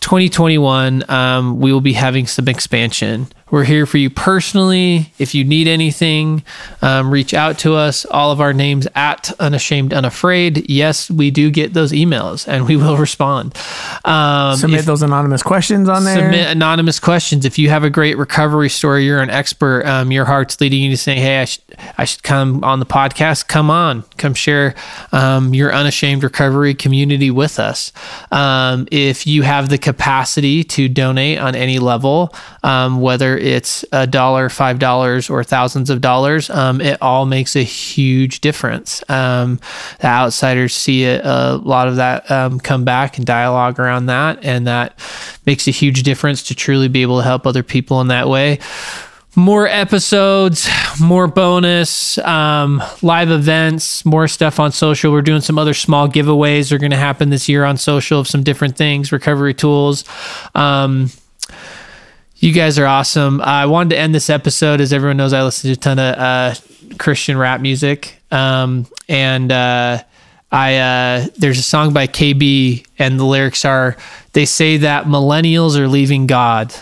2021, um, we will be having some expansion. We're here for you personally. If you need anything, um, reach out to us. All of our names at Unashamed Unafraid. Yes, we do get those emails, and we will respond. Um, Submit if- those anonymous questions on there. Submit anonymous questions. If you have a great recovery story, you're an expert. Um, your heart's leading you to say, "Hey, I should, I should come on the podcast. Come on, come share um, your unashamed recovery community with us. Um, if you have the capacity to donate on any level, um, whether it's a dollar, five dollars, or thousands of dollars, um, it all makes a huge difference. Um, the outsiders see it, a lot of that um, come back and dialogue around that, and that makes a huge difference to truly be able to help other people in that way more episodes, more bonus, um, live events, more stuff on social. We're doing some other small giveaways. Are going to happen this year on social of some different things, recovery tools. Um, you guys are awesome. I wanted to end this episode, as everyone knows, I listen to a ton of uh, Christian rap music, um, and uh, I uh, there's a song by KB, and the lyrics are they say that millennials are leaving God.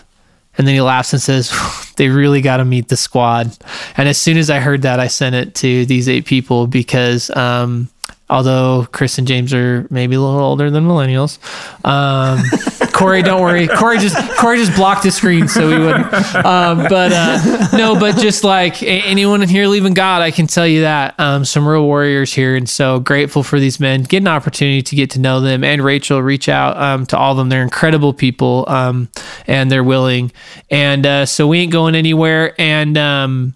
And then he laughs and says, They really got to meet the squad. And as soon as I heard that, I sent it to these eight people because um, although Chris and James are maybe a little older than millennials, um, Corey, don't worry. Corey just Corey just blocked the screen so we wouldn't. Um, but uh, no, but just like anyone in here leaving God, I can tell you that um, some real warriors here, and so grateful for these men. Get an opportunity to get to know them, and Rachel reach out um, to all of them. They're incredible people, um, and they're willing. And uh, so we ain't going anywhere. And um,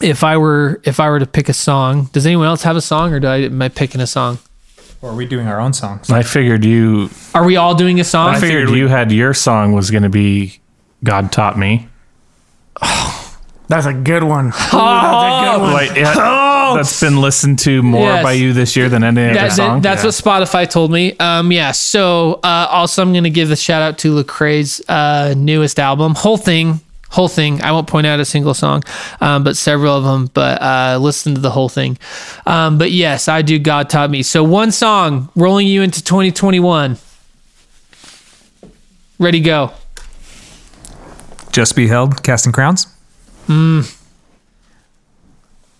if I were if I were to pick a song, does anyone else have a song, or do I am I picking a song? Or are we doing our own songs? I figured you. Are we all doing a song? I figured you had your song was going to be "God Taught Me." That's a good one. Ooh, that's a good one. Like, yeah, that's been listened to more Yes. by you this year than any other That- that- song. that's what Spotify told me. Um, yeah. So uh, also, I'm going to give a shout out to Lecrae's uh, newest album, whole thing, whole thing. I won't point out a single song, um, but several of them. But uh, listen to the whole thing. Um, but yes, I do. God taught me. So one song, rolling you into 2021. Ready, go. Just be held, casting crowns.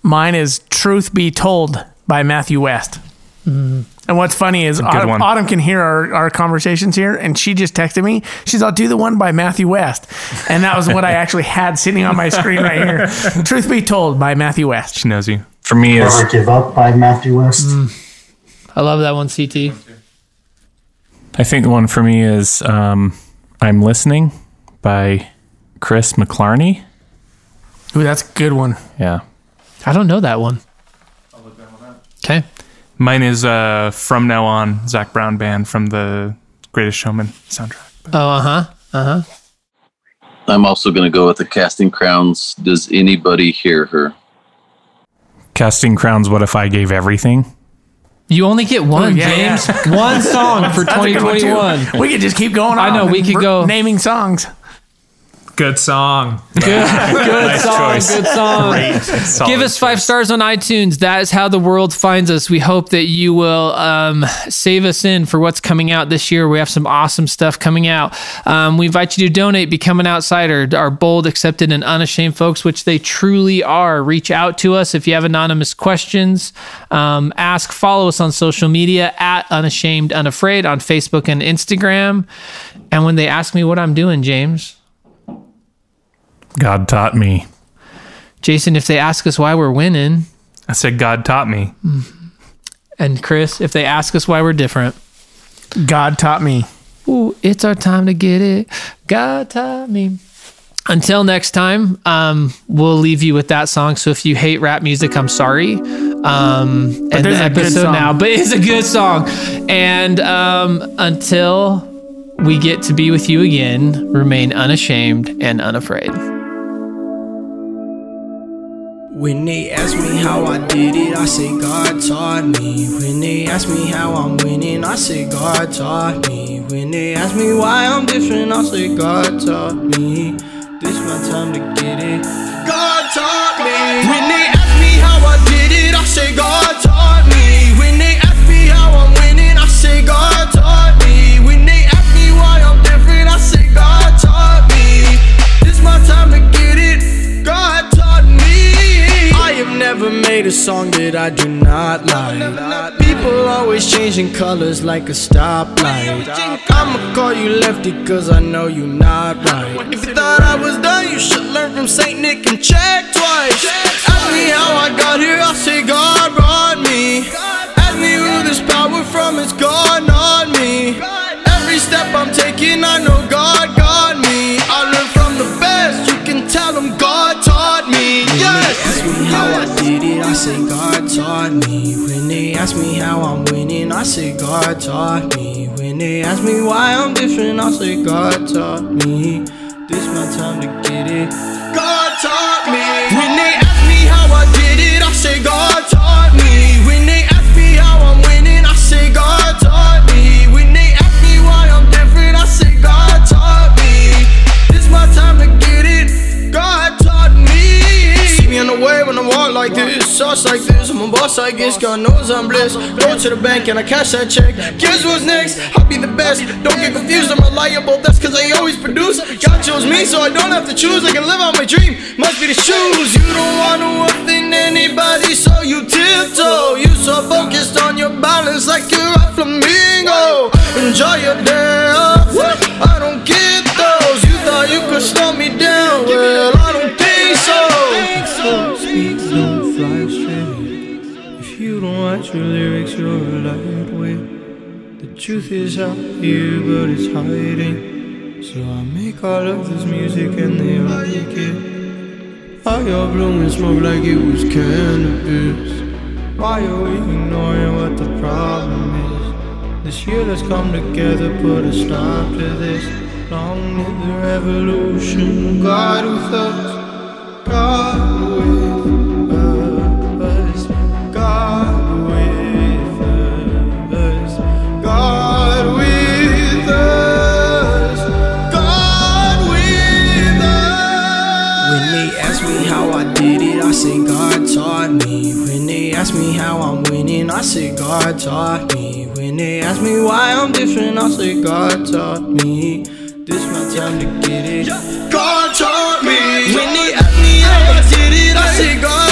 Mine is "Truth Be Told" by Matthew West. And what's funny is Autumn, one. Autumn can hear our, our conversations here, and she just texted me. She's, "I'll do the one by Matthew West," and that was what I actually had sitting on my screen right here. "Truth Be Told" by Matthew West. She knows you. For me, is Never Give Up by Matthew West. I love that one, CT. I think the one for me is um, "I'm Listening" by Chris McClarney. Ooh, that's a good one. Yeah, I don't know that one. Okay. Mine is uh, "From Now On" Zach Brown band from the Greatest Showman soundtrack. Oh, uh huh. Uh huh. I'm also going to go with the Casting Crowns. Does anybody hear her? casting crowns. What if I gave everything? You only get one, Ooh, yeah, James. One song for That's a good one, 2021. We could just keep going. I know, we and could r- go- naming songs. Good song. Good, good song. choice. Good song. Solid Give us five choice. stars on iTunes. That is how the world finds us. We hope that you will um, save us in for what's coming out this year. We have some awesome stuff coming out. Um, we invite you to donate, become an outsider. Our bold, accepted, and unashamed folks, which they truly are. Reach out to us if you have anonymous questions. Um, ask, follow us on social media at Unashamed Unafraid on Facebook and Instagram. And when they ask me what I'm doing, James, God taught me. Jason, if they ask us why we're winning, I said God taught me. and Chris, if they ask us why we're different, God taught me. ooh, it's our time to get it. God taught me. Until next time, um, we'll leave you with that song. So if you hate rap music, I'm sorry. Um, and the there's a good episode song. now, but it's a good song. And um, until we get to be with you again, remain unashamed and unafraid. When they ask me how I did it, I say God taught me. When they ask me how I'm winning, I say God taught me. When they ask me why I'm different, I say God taught me. This my time to get it. God taught me. When they ask me how I did it, I say God made a song that I do not like. People always changing colors like a stoplight. I'ma call you lefty cause I know you not right. If you thought I was done, you should learn from Saint Nick and check twice. Ask me how I got here, I'll say God brought me. Ask me who this power from, it's gone on me. Every step I'm taking, I know God. taught me. When. They ask me how I did it, I say God taught me. When they ask me how I'm winning, I say God taught me. When they ask me why I'm different, I say God taught me. This my time to get it. God taught me. When they ask me how I did it, I say God. Like this, sauce like this. I'm a boss, I guess. God knows I'm blessed. Go to the bank and I cash that check. Guess what's next? I'll be the best. Don't get confused, I'm reliable. That's cause I always produce. God chose me, so I don't have to choose. I can live out my dream. Must be the shoes. You don't want to offend anybody, so you tiptoe. You so focused on your balance like you're a flamingo. Enjoy your day off. I don't get those. You thought you could slow me down. Well, I don't think you your lyrics, you're a lightweight. The truth is out here, but it's hiding. So I make all of this music and they like it. Why y'all blowing smoke like it was cannabis? Why are we ignoring what the problem is? This year let's come together, put a stop to this. Long live the revolution, God with us, God with ask me how I'm winning, I say God taught me. When they ask me why I'm different, I say God taught me. This my time to get it. God taught me. When they ask me how I did it, I say God.